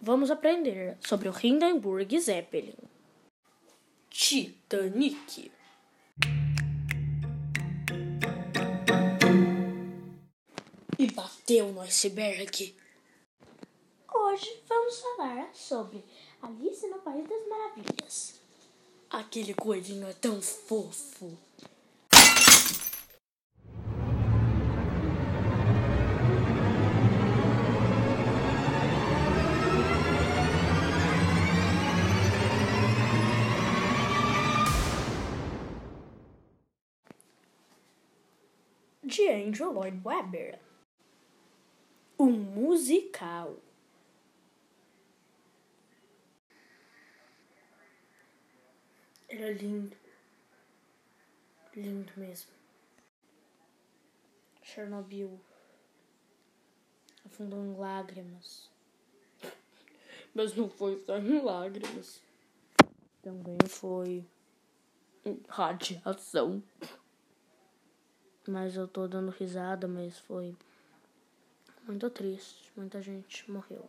vamos aprender sobre o Hindenburg Zeppelin. Titanic. E bateu no iceberg. Hoje vamos falar sobre Alice no País das Maravilhas. Aquele coelhinho é tão fofo. De Andrew Lloyd Webber. Um musical. Era lindo. Lindo mesmo. Chernobyl. Afundou em lágrimas. Mas não foi só em lágrimas. Também foi radiação. Mas eu tô dando risada, mas foi muito triste. Muita gente morreu.